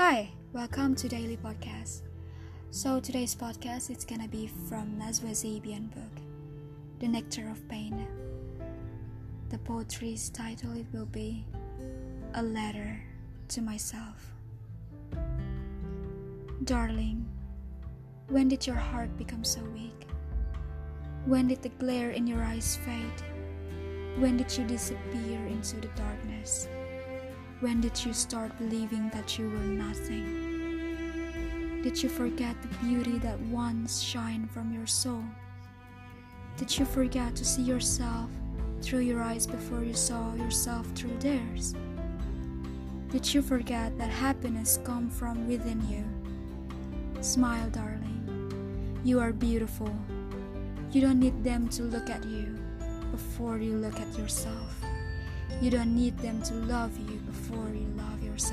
Hi, welcome to Daily Podcast. So today's podcast is gonna be from Najwa Zebian book, The Nectar of Pain. The poetry's title it will be A Letter to Myself. Darling, when did your heart become so weak? When did the glare in your eyes fade? When did you disappear into the darkness? When did you start believing that you were nothing? Did you forget the beauty that once shined from your soul? Did you forget to see yourself through your eyes before you saw yourself through theirs? Did you forget that happiness comes from within you? Smile, darling. You are beautiful. You don't need them to look at you before you look at yourself. You don't need them to love you before you love yourself.